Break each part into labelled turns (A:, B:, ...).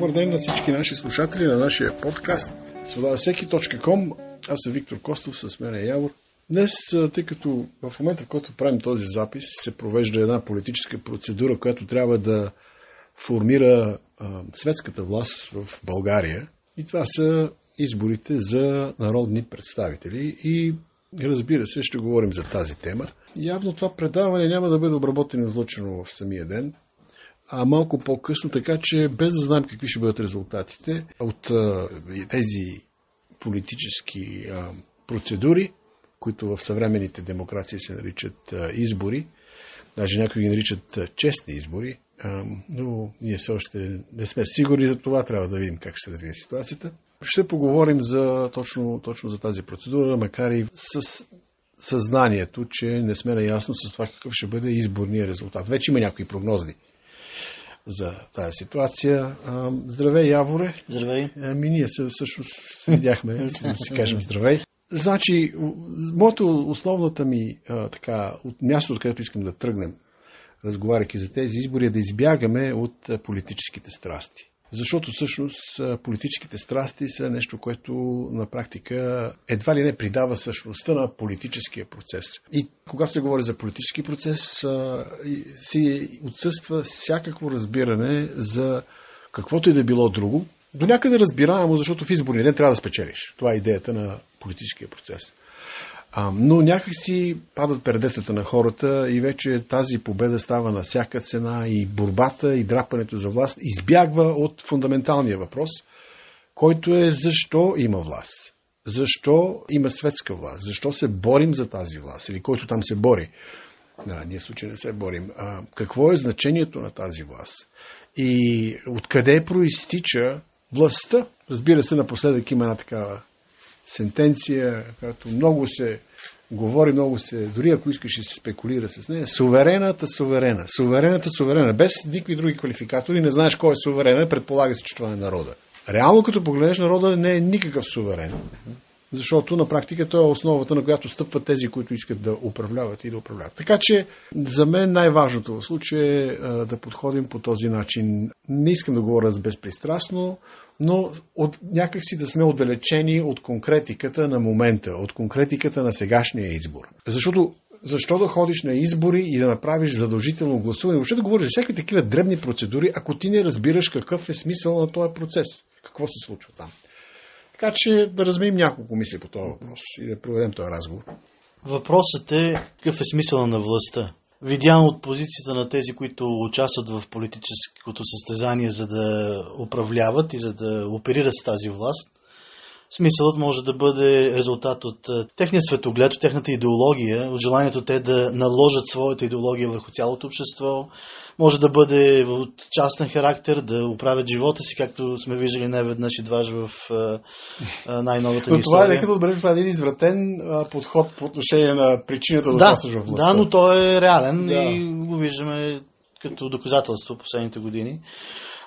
A: Добър ден на всички наши слушатели на нашия подкаст свободасеки.com. Аз съм Виктор Костов, с мен е Явор. Днес, тъй като в момента, в който правим този запис, се провежда една политическа процедура, която трябва да формира светската власт в България. И това са изборите за народни представители. И разбира се, ще говорим за тази тема. Явно това предаване няма да бъде обработено и излъчено в самия ден а малко по-късно, така че без да знаем какви ще бъдат резултатите от а, тези политически а, процедури, които в съвременните демокрации се наричат а, избори, даже някои ги наричат а, честни избори, а, но ние все още не сме сигурни за това, трябва да видим как ще се развие ситуацията. Ще поговорим за, точно, точно за тази процедура, макар и с съзнанието, че не сме наясно с това какъв ще бъде изборния резултат. Вече има някои прогнози за тази ситуация. Здравей, Яворе.
B: Здравей.
A: Ами ние се, всъщност се видяхме, да си кажем здравей. Значи, моето основната ми а, така, от мястото, откъдето искам да тръгнем, разговаряйки за тези избори, е да избягаме от политическите страсти. Защото всъщност политическите страсти са нещо, което на практика едва ли не придава същността на политическия процес. И когато се говори за политически процес, си отсъства всякакво разбиране за каквото и да било друго. До някъде разбираемо, защото в изборния ден трябва да спечелиш. Това е идеята на политическия процес. А, но някак си падат пердетата на хората и вече тази победа става на всяка цена и борбата и драпането за власт избягва от фундаменталния въпрос, който е защо има власт. Защо има светска власт? Защо се борим за тази власт? Или който там се бори? Да, ние случай не се борим. А, какво е значението на тази власт? И откъде проистича властта? Разбира се, напоследък има една такава сентенция, която много се говори, много се, дори ако искаш и се спекулира с нея, суверената суверена, суверената суверена, без никакви други квалификатори, не знаеш кой е суверена, предполага се, че това е народа. Реално, като погледнеш, народа не е никакъв суверен, защото на практика той е основата, на която стъпват тези, които искат да управляват и да управляват. Така че, за мен най-важното в случая е да подходим по този начин. Не искам да говоря безпристрастно, но от, някакси да сме отдалечени от конкретиката на момента, от конкретиката на сегашния избор. Защото защо да ходиш на избори и да направиш задължително гласуване, въобще да говориш за всякакви такива дребни процедури, ако ти не разбираш какъв е смисъл на този процес, какво се случва там. Така че да размеем няколко мисли по този въпрос и да проведем този разговор.
B: Въпросът е какъв е смисъл на властта видяно от позицията на тези, които участват в политическото състезание, за да управляват и за да оперират с тази власт, смисълът може да бъде резултат от техния светоглед, от техната идеология, от желанието те да наложат своята идеология върху цялото общество. Може да бъде от частен характер, да оправят живота си, както сме виждали не веднъж и дваж в най-новата
A: ни
B: история.
A: Това е нека да отбележим, това е един извратен подход по отношение на причината да,
B: да
A: властта.
B: Да, но той е реален да. и го виждаме като доказателство последните години.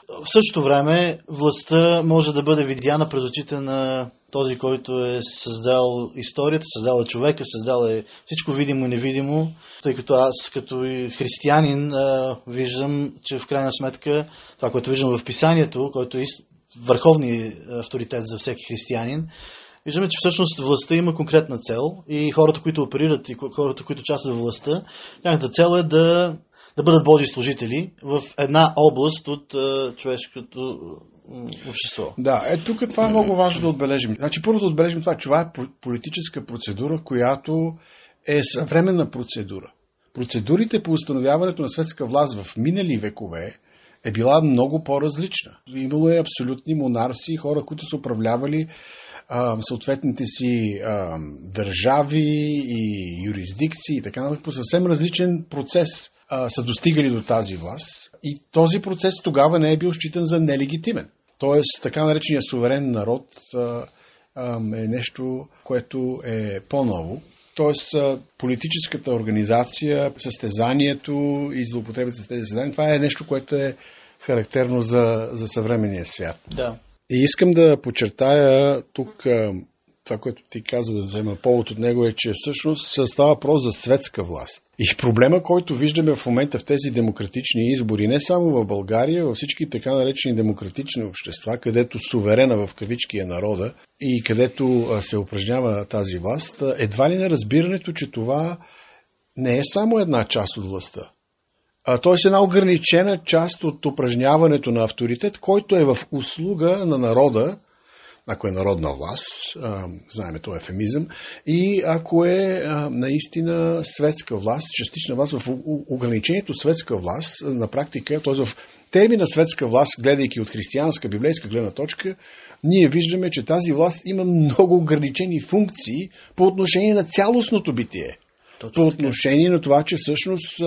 B: В същото време властта може да бъде видяна през очите на този, който е създал историята, създал е човека, създал е всичко видимо и невидимо, тъй като аз като християнин виждам, че в крайна сметка това, което виждам в писанието, който е върховният авторитет за всеки християнин, виждаме, че всъщност властта има конкретна цел и хората, които оперират и хората, които участват в властта, тяхната цел е да да бъдат Божи служители в една област от а, човешкото общество.
A: Да, е, тук това е много важно да отбележим. Значи, първо да отбележим това, че това е политическа процедура, която е съвременна процедура. Процедурите по установяването на светска власт в минали векове е била много по-различна. Имало е абсолютни монарси, хора, които са управлявали съответните си а, държави и юрисдикции и така нататък по съвсем различен процес а, са достигали до тази власт и този процес тогава не е бил считан за нелегитимен. Тоест, така наречения суверен народ а, а, е нещо, което е по-ново. Тоест, политическата организация, състезанието и злоупотребите с тези състезания, това е нещо, което е характерно за, за съвременния свят.
B: Да.
A: И искам да подчертая тук това, което ти каза да взема повод от него е, че всъщност става въпрос за светска власт. И проблема, който виждаме в момента в тези демократични избори, не само в България, във всички така наречени демократични общества, където суверена в кавички е народа и където се упражнява тази власт, едва ли не разбирането, че това не е само една част от властта. Т.е. една ограничена част от упражняването на авторитет, който е в услуга на народа, ако е народна власт, знаеме това е ефемизъм, и ако е наистина светска власт, частична власт, в ограничението светска власт на практика, т.е. в термина светска власт, гледайки от християнска, библейска гледна точка, ние виждаме, че тази власт има много ограничени функции по отношение на цялостното битие. Точно по отношение така. на това, че всъщност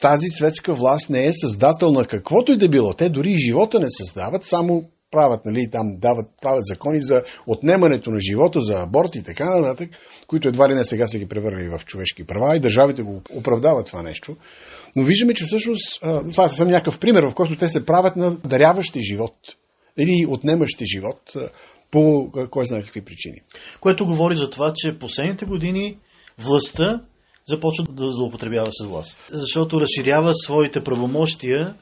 A: тази светска власт не е създател на каквото и да било. Те дори и живота не създават, само правят, нали, там дават, правят закони за отнемането на живота, за аборт и така нататък, които едва ли не сега са ги превърнали в човешки права и държавите го оправдават това нещо. Но виждаме, че всъщност, това е съм някакъв пример, в който те се правят на даряващи живот или отнемащи живот по кой знае какви причини.
B: Което говори за това, че последните години властта започва да злоупотребява с власт. Защото разширява своите правомощия,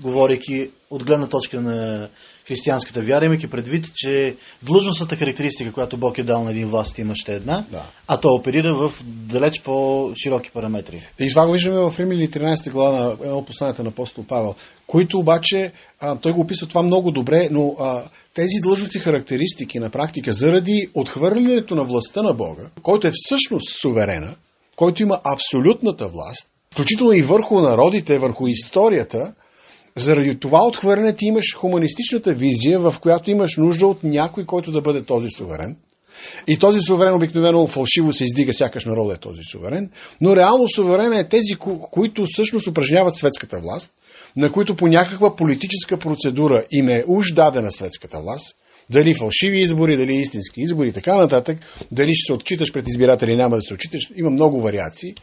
B: говорейки от гледна точка на християнската вяра, имайки предвид, че длъжностната характеристика, която Бог е дал на един власт, има ще една, да. а той оперира в далеч по-широки параметри.
A: И това го виждаме в Римляни 13 глава на едно посланието на апостол Павел, които обаче, а, той го описва това много добре, но а, тези длъжности характеристики на практика, заради отхвърлянето на властта на Бога, който е всъщност суверена, който има абсолютната власт, включително и върху народите, върху историята, заради това отхвърляне ти имаш хуманистичната визия, в която имаш нужда от някой, който да бъде този суверен. И този суверен обикновено фалшиво се издига, сякаш народа е този суверен, но реално суверен е тези, които всъщност упражняват светската власт, на които по някаква политическа процедура им е уж дадена светската власт, дали фалшиви избори, дали истински избори и така нататък, дали ще се отчиташ пред избиратели, няма да се отчиташ, има много вариации.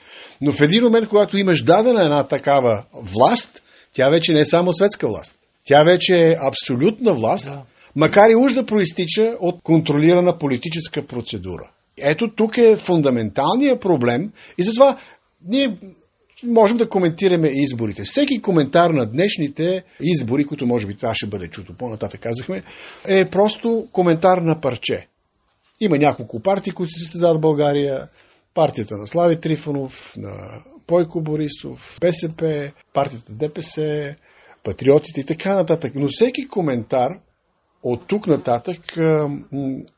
A: Но в един момент, когато имаш дадена една такава власт, тя вече не е само светска власт. Тя вече е абсолютна власт, да. макар и уж да проистича от контролирана политическа процедура. Ето тук е фундаменталният проблем и затова ние можем да коментираме изборите. Всеки коментар на днешните избори, които може би това ще бъде чуто по-нататък казахме, е просто коментар на парче. Има няколко партии, които се състезават в България. Партията на Слави Трифонов, на Бойко Борисов, БСП, партията ДПС, патриотите и така нататък. Но всеки коментар от тук нататък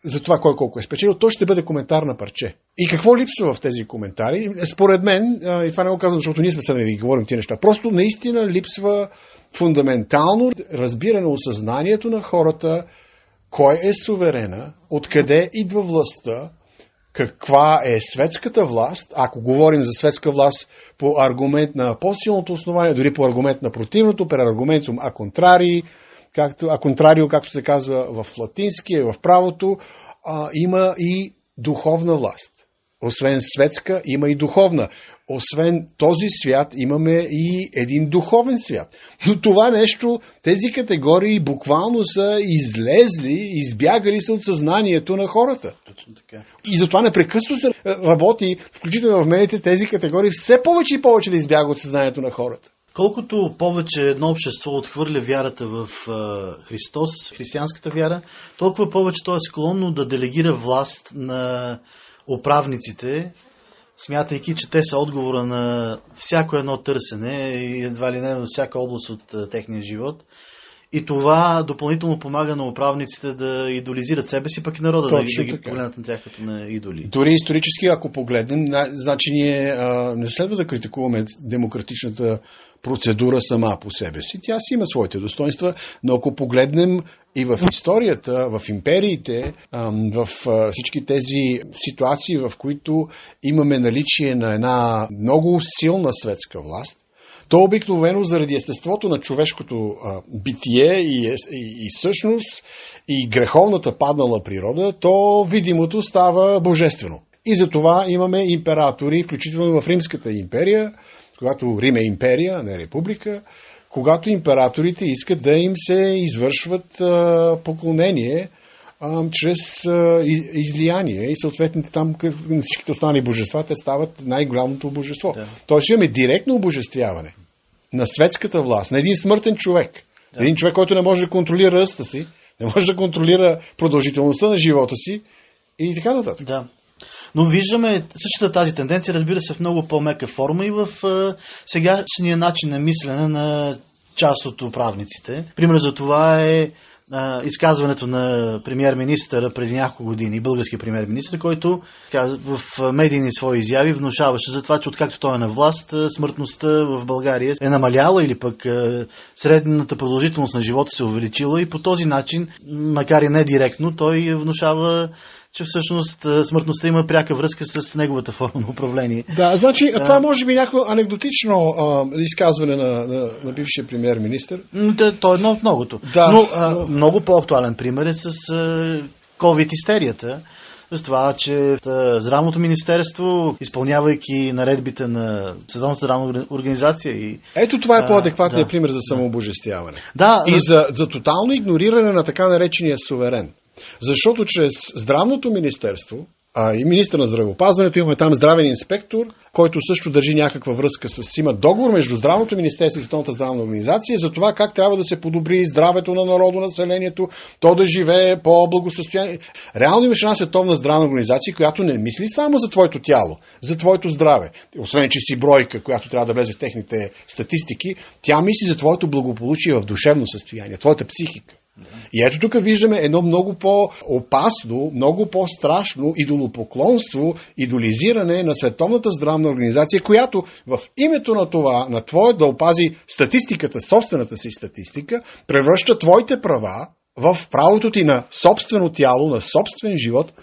A: за това кой колко е спечелил, то ще бъде коментар на парче. И какво липсва в тези коментари? Според мен, и това не го казвам, защото ние сме седнали да ги говорим тези неща, просто наистина липсва фундаментално разбиране, осъзнанието на хората, кой е суверена, откъде идва властта, каква е светската власт, ако говорим за светска власт по аргумент на по-силното основание, дори по аргумент на противното, per argumentum a contrari, както, а контрарио, както се казва в латински, в правото, а, има и духовна власт. Освен светска, има и духовна. Освен този свят, имаме и един духовен свят. Но това нещо, тези категории буквално са излезли, избягали са от съзнанието на хората.
B: Точно така.
A: И затова непрекъснато се работи, включително в медиите, тези категории все повече и повече да избягат от съзнанието на хората.
B: Колкото повече едно общество отхвърля вярата в Христос, християнската вяра, толкова повече то е склонно да делегира власт на управниците, смятайки, че те са отговора на всяко едно търсене и едва ли не на всяка област от техния живот. И това допълнително помага на управниците да идолизират себе си, пък и народа Точно да, ги погледнат на тях като на идоли.
A: Дори исторически, ако погледнем, значи ние а, не следва да критикуваме демократичната процедура сама по себе си. Тя си има своите достоинства, но ако погледнем и в историята, в империите, в всички тези ситуации, в които имаме наличие на една много силна светска власт, то обикновено заради естеството на човешкото а, битие и, и, и същност и греховната паднала природа, то видимото става божествено. И затова имаме императори, включително в Римската империя, когато Рим е империя, а не република, когато императорите искат да им се извършват а, поклонение а, чрез а, излияние и съответните там всичките останали божества, те стават най-голямото божество. Да. Тоест имаме директно обожествяване на светската власт, на един смъртен човек. Да. Един човек, който не може да контролира ръста си, не може да контролира продължителността на живота си и така нататък.
B: Да. Но виждаме същата тази тенденция, разбира се, в много по-мека форма и в е, сегашния начин на мислене на част от управниците. Пример за това е изказването на премьер-министъра преди няколко години, български премьер-министър, който в медийни свои изяви внушаваше за това, че откакто той е на власт, смъртността в България е намаляла или пък средната продължителност на живота се е увеличила и по този начин, макар и не директно, той внушава че всъщност смъртността има пряка връзка с неговата форма на управление.
A: Да, значи това е може би някакво анекдотично а, изказване на, на, на бившия премьер-министр.
B: То е едно от многото. Да, но, а, но... много по-актуален пример е с COVID-истерията с това, че Здравното министерство, изпълнявайки наредбите на Световната здравна организация и...
A: Ето това е по-адекватният да, пример за самообожествяване. Да, и за, за тотално игнориране на така наречения суверен. Защото чрез здравното министерство а и министър на здравеопазването имаме там здравен инспектор, който също държи някаква връзка с... Има договор между здравното министерство и Световната здравна организация за това как трябва да се подобри здравето на народо, населението, то да живее по-благосостояние. Реално имаше една Световна здравна организация, която не мисли само за твоето тяло, за твоето здраве. Освен, че си бройка, която трябва да влезе в техните статистики, тя мисли за твоето благополучие в душевно състояние, твоята психика. И ето тук виждаме едно много по-опасно, много по-страшно идолопоклонство, идолизиране на Световната здравна организация, която в името на това, на твое да опази статистиката, собствената си статистика, превръща твоите права в правото ти на собствено тяло, на собствен живот,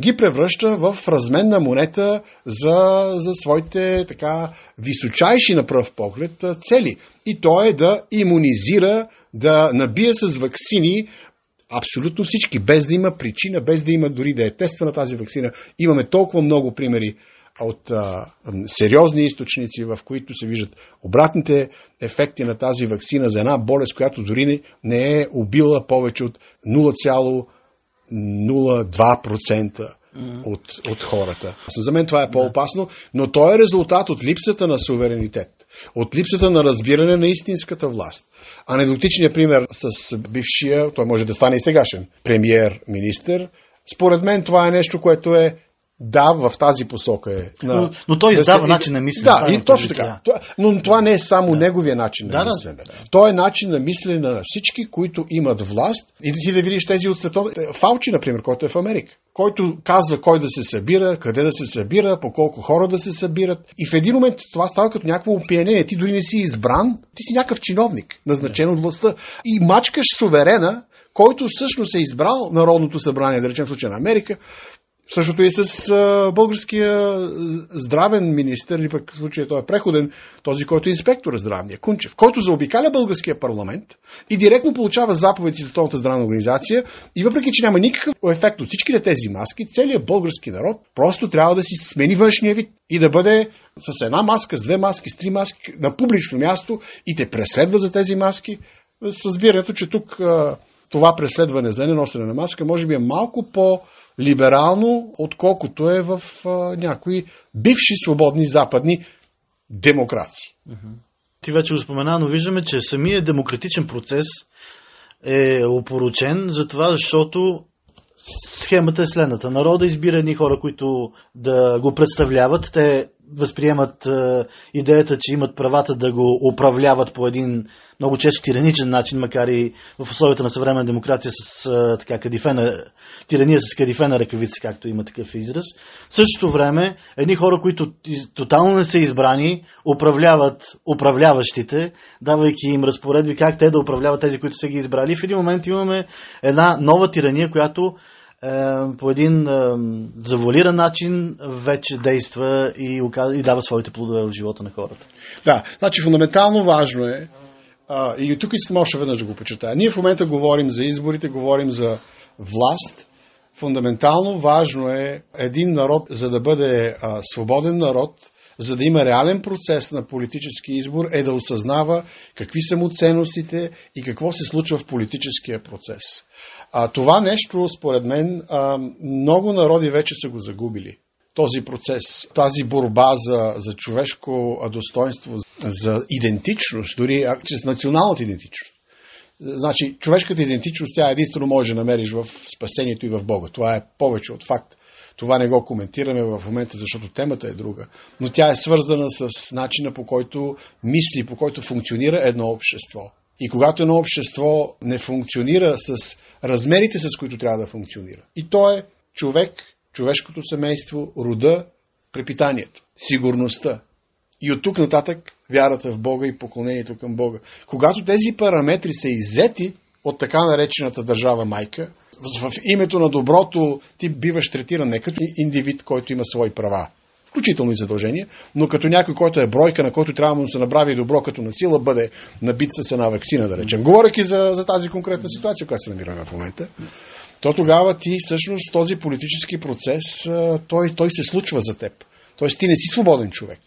A: ги превръща в разменна монета за, за своите така височайши на пръв поглед цели. И то е да иммунизира да набие с вакцини абсолютно всички, без да има причина, без да има дори да е тествана тази вакцина. Имаме толкова много примери от а, сериозни източници, в които се виждат обратните ефекти на тази вакцина за една болест, която дори не, не е убила повече от 0,02% от, от хората. За мен това е по-опасно, но то е резултат от липсата на суверенитет, от липсата на разбиране на истинската власт. Анекдотичният пример с бившия, той може да стане и сегашен, премьер-министр, според мен това е нещо, което е да, в тази посока е.
B: На, но, но той издава да начин на мислене.
A: Да, и точно така. Това, но това не е само да. неговия начин на да, мислене. Да, да. То е начин на мислене на всички, които имат власт. И ти да видиш тези от света. Фалчи, например, който е в Америка. Който казва кой да се събира, къде да се събира, по колко хора да се събират. И в един момент това става като някакво опиянение. Ти дори не си избран, ти си някакъв чиновник, назначен от властта. И мачкаш суверена, който всъщност е избрал Народното събрание, да речем в случая на Америка, Същото и с а, българския здравен министр, или пък в случая той е преходен, този, който е инспектор здравния, Кунчев, който заобикаля българския парламент и директно получава заповеди от Световната здравна организация и въпреки, че няма никакъв ефект от всичките тези маски, целият български народ просто трябва да си смени външния вид и да бъде с една маска, с две маски, с три маски на публично място и те преследва за тези маски. С разбирането, че тук а, това преследване за неносене на маска може би е малко по- либерално, отколкото е в а, някои бивши свободни западни демокрации.
B: Ти вече го спомена, но виждаме, че самият демократичен процес е опоручен за това, защото схемата е следната. Народа избира едни хора, които да го представляват. Те възприемат е, идеята, че имат правата да го управляват по един много често тираничен начин, макар и в условията на съвременна демокрация с е, така кадифена, тирания с кадифена ръкавица, както има такъв израз. В същото време, едни хора, които тотално не са избрани, управляват управляващите, давайки им разпоредби как те да управляват тези, които са ги избрали. В един момент имаме една нова тирания, която по един е, завуалиран начин вече действа и, и дава своите плодове в живота на хората.
A: Да, значи фундаментално важно е, а, и тук искам още веднъж да го почетая. Ние в момента говорим за изборите, говорим за власт. Фундаментално важно е един народ, за да бъде а, свободен народ, за да има реален процес на политически избор, е да осъзнава какви са му ценностите и какво се случва в политическия процес. А това нещо, според мен, а, много народи вече са го загубили. Този процес, тази борба за, за човешко достоинство, за идентичност, дори чрез националната идентичност. Значи, човешката идентичност, тя единствено може да намериш в спасението и в Бога. Това е повече от факт. Това не го коментираме в момента, защото темата е друга. Но тя е свързана с начина по който мисли, по който функционира едно общество. И когато едно общество не функционира с размерите, с които трябва да функционира, и то е човек, човешкото семейство, рода, препитанието, сигурността. И от тук нататък вярата в Бога и поклонението към Бога. Когато тези параметри са иззети от така наречената държава майка, в името на доброто ти биваш третиран не като индивид, който има свои права, включително и задължения, но като някой, който е бройка, на който трябва да се направи добро, като на сила бъде набит с една вакцина, да речем. Говоряки за, за тази конкретна ситуация, която се намираме в момента, то тогава ти всъщност този политически процес, той, той се случва за теб. Тоест ти не си свободен човек.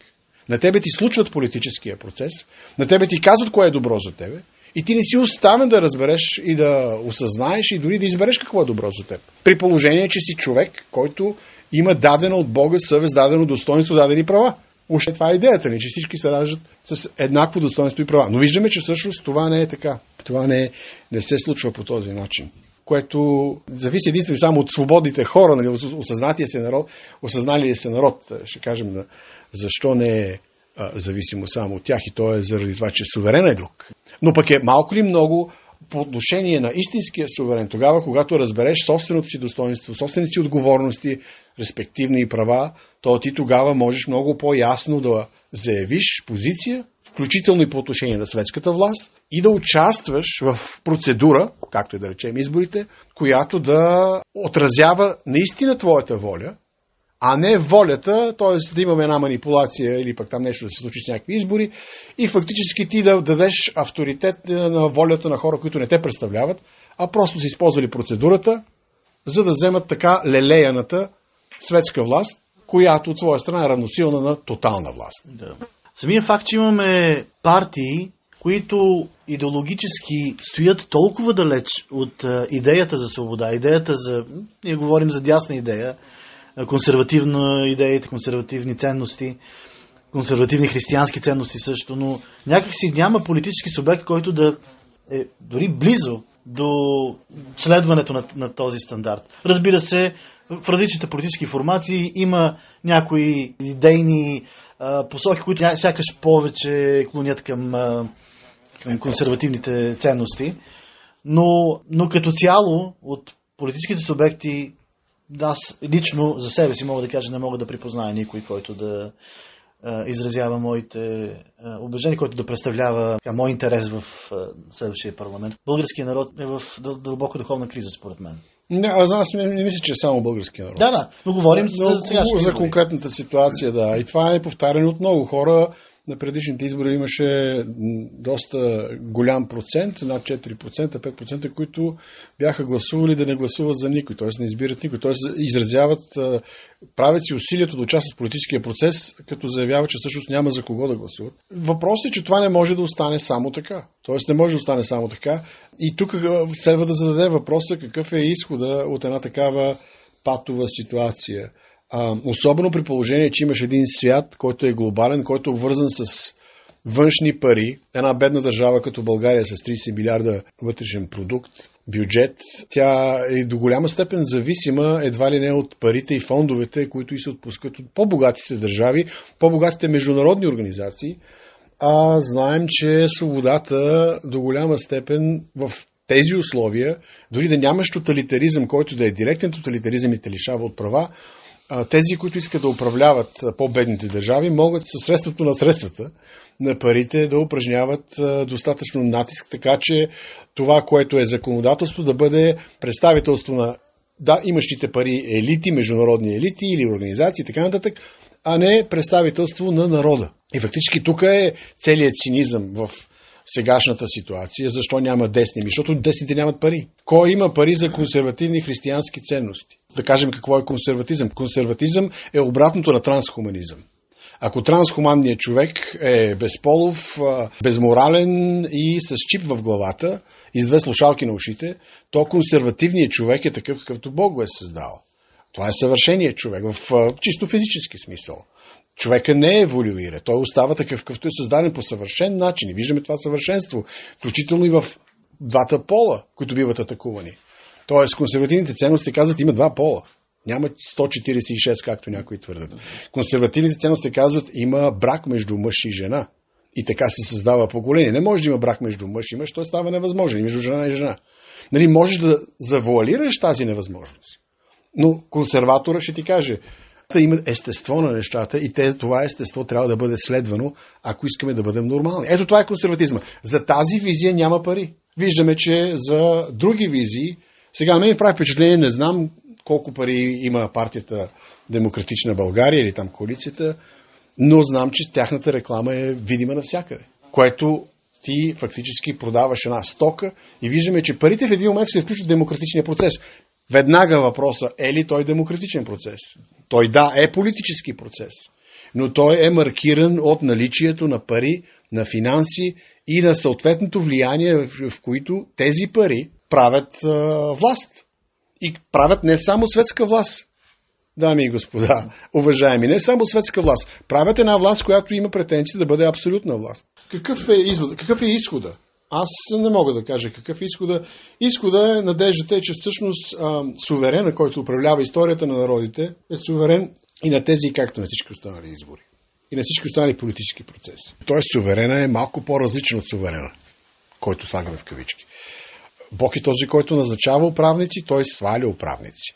A: На тебе ти случват политическия процес, на тебе ти казват кое е добро за тебе, и ти не си оставен да разбереш и да осъзнаеш и дори да избереш какво е добро за теб. При положение, че си човек, който има дадено от Бога съвест, дадено достоинство, дадени права. Още това е идеята ни, че всички се раждат с еднакво достоинство и права. Но виждаме, че всъщност това не е така. Това не, не се случва по този начин което зависи единствено само от свободните хора, нали, осъзнатия се народ, осъзналия се народ, ще кажем, защо не е зависимо само от тях и то е заради това, че суверен е друг. Но пък е малко ли много по отношение на истинския суверен, тогава, когато разбереш собственото си достоинство, собствените си отговорности, респективни права, то ти тогава можеш много по-ясно да заявиш позиция, включително и по отношение на светската власт, и да участваш в процедура, както и да речем изборите, която да отразява наистина твоята воля, а не волята, т.е. да имаме една манипулация или пък там нещо да се случи с някакви избори и фактически ти да дадеш авторитет на волята на хора, които не те представляват, а просто са използвали процедурата, за да вземат така лелеяната светска власт, която от своя страна е равносилна на тотална власт.
B: Да. Самия факт, че имаме партии, които идеологически стоят толкова далеч от идеята за свобода, идеята за... Ние говорим за дясна идея, консервативна идеите, консервативни ценности, консервативни християнски ценности също, но някакси няма политически субект, който да е дори близо до следването на, на този стандарт. Разбира се, в различните политически формации има някои идейни а, посоки, които сякаш повече клонят към, а, към консервативните ценности, но, но като цяло от политическите субекти аз лично за себе си мога да кажа, не мога да припозная никой, който да а, изразява моите а, убеждения, който да представлява а, мой интерес в а, следващия парламент. Българският народ е в дълбока духовна криза, според мен.
A: Не, аз, аз не, не мисля, че е само българския народ.
B: Да, да, но говорим но, за,
A: сега. За конкретната ситуация, да. И това е повтаряне от много хора на предишните избори имаше доста голям процент, над 4%, 5%, които бяха гласували да не гласуват за никой, т.е. не избират никой, т.е. изразяват, правят си усилието да участват в политическия процес, като заявяват, че всъщност няма за кого да гласуват. Въпросът е, че това не може да остане само така. Т.е. не може да остане само така. И тук следва да зададе въпроса какъв е изхода от една такава патова ситуация. Особено при положение, че имаш един свят, който е глобален, който е обвързан с външни пари. Една бедна държава като България с 30 милиарда вътрешен продукт, бюджет, тя е до голяма степен зависима едва ли не от парите и фондовете, които и се отпускат от по-богатите държави, по-богатите международни организации. А знаем, че свободата до голяма степен в тези условия, дори да нямаш тоталитаризъм, който да е директен тоталитаризъм и те лишава от права, тези, които искат да управляват по-бедните държави, могат със средството на средствата на парите да упражняват достатъчно натиск, така че това, което е законодателство, да бъде представителство на да, имащите пари елити, международни елити или организации така нататък, а не представителство на народа. И фактически тук е целият цинизъм в сегашната ситуация. Защо няма десни? Защото десните нямат пари. Кой има пари за консервативни християнски ценности? Да кажем какво е консерватизъм. Консерватизъм е обратното на трансхуманизъм. Ако трансхуманният човек е безполов, безморален и с чип в главата и с две слушалки на ушите, то консервативният човек е такъв, какъвто Бог го е създал. Това е съвършеният човек в чисто физически смисъл. Човека не е еволюира. Той остава такъв, какъвто е създаден по съвършен начин. И виждаме това съвършенство, включително и в двата пола, които биват атакувани. Тоест, консервативните ценности казват, има два пола. Няма 146, както някои твърдат. Консервативните ценности казват, има брак между мъж и жена. И така се създава поколение. Не може да има брак между мъж и мъж, той става невъзможен. И между жена и жена. Нали, можеш да завуалираш тази невъзможност. Но консерватора ще ти каже, има естество на нещата и те, това естество трябва да бъде следвано, ако искаме да бъдем нормални. Ето това е консерватизма. За тази визия няма пари. Виждаме, че за други визии, сега ме прави впечатление, не знам колко пари има партията Демократична България или там коалицията, но знам, че тяхната реклама е видима навсякъде. Което ти фактически продаваш една стока и виждаме, че парите в един момент се включват в демократичния процес. Веднага въпроса, е ли той демократичен процес? Той да, е политически процес, но той е маркиран от наличието на пари, на финанси и на съответното влияние, в които тези пари правят а, власт. И правят не само светска власт, дами и господа, уважаеми, не само светска власт. Правят една власт, която има претенции да бъде абсолютна власт. Какъв е, извод, какъв е изхода? Аз не мога да кажа какъв е изхода. Изхода е надеждата е, че всъщност а, суверена, който управлява историята на народите, е суверен и на тези, както на всички останали избори. И на всички останали политически процеси. Тоест суверена е малко по-различен от суверена, който слагаме в кавички. Бог е този, който назначава управници, той сваля управници.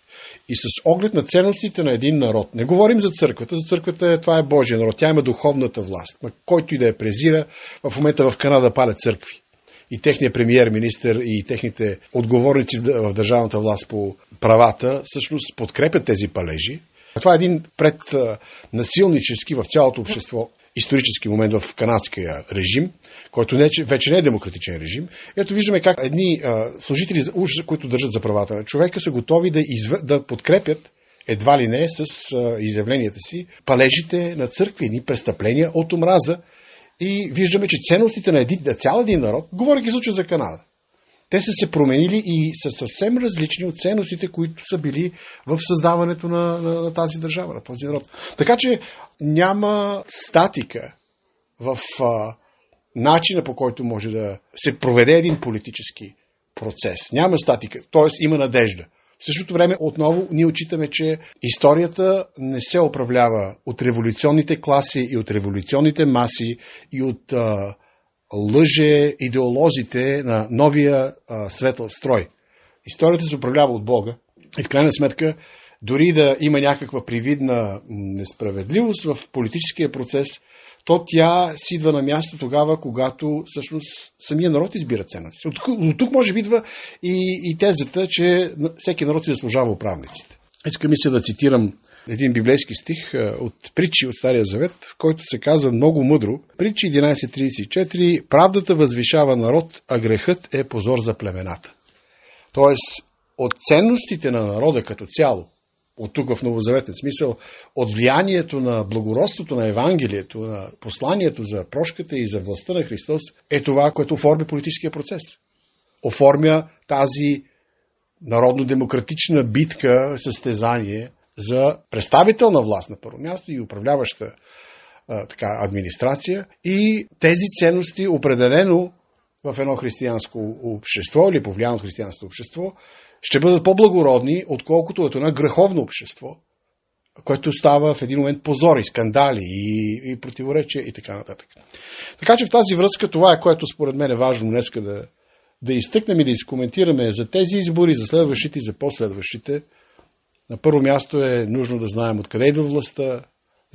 A: И с оглед на ценностите на един народ, не говорим за църквата, за църквата е, това е Божия народ, тя има духовната власт, който и да я презира, в момента в Канада палят църкви и техния премьер-министр и техните отговорници в държавната власт по правата всъщност подкрепят тези палежи. Това е един преднасилнически в цялото общество исторически момент в канадския режим, който не, вече не е демократичен режим. Ето виждаме как едни а, служители, които държат за правата на човека, са готови да, изв... да подкрепят едва ли не с а, изявленията си палежите на църкви, едни престъпления от омраза и виждаме, че ценностите на, един, цял един народ, говоряки случай за Канада, те са се променили и са съвсем различни от ценностите, които са били в създаването на, на, на тази държава, на този народ. Така че няма статика в а, начина по който може да се проведе един политически процес. Няма статика, т.е. има надежда. В същото време отново ние отчитаме, че историята не се управлява от революционните класи и от революционните маси и от а, лъже идеолозите на новия а, светъл строй. Историята се управлява от Бога и в крайна сметка дори да има някаква привидна несправедливост в политическия процес – то тя си идва на място тогава, когато всъщност самия народ избира ценности. От, от тук може би идва и, и тезата, че всеки народ си заслужава управниците. Искам и се да цитирам един библейски стих от притчи от Стария Завет, в който се казва много мъдро. Притчи 11.34 Правдата възвишава народ, а грехът е позор за племената. Тоест, от ценностите на народа като цяло, от тук в новозаветен смисъл, от влиянието на благородството на Евангелието, на посланието за прошката и за властта на Христос, е това, което оформя политическия процес. Оформя тази народно-демократична битка, състезание за представителна власт на първо място и управляваща а, така, администрация. И тези ценности определено в едно християнско общество или повлияно от християнското общество ще бъдат по-благородни, отколкото от едно греховно общество, което става в един момент позори, скандали и, и противоречия и така нататък. Така че в тази връзка това е което според мен е важно днес да, да изтъкнем и да изкоментираме за тези избори, за следващите и за последващите. На първо място е нужно да знаем откъде идва властта,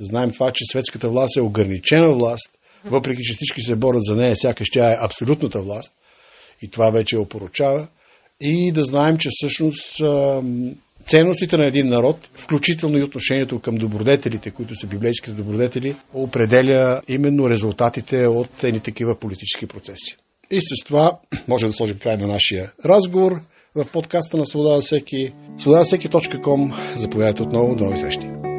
A: да знаем това, че светската власт е ограничена власт, въпреки че всички се борят за нея, сякаш тя е абсолютната власт и това вече опоручава и да знаем, че всъщност ценностите на един народ, включително и отношението към добродетелите, които са библейските добродетели, определя именно резултатите от едни такива политически процеси. И с това може да сложим край на нашия разговор в подкаста на Свобода всеки. Свобода всеки.com. Заповядайте отново. До нови срещи.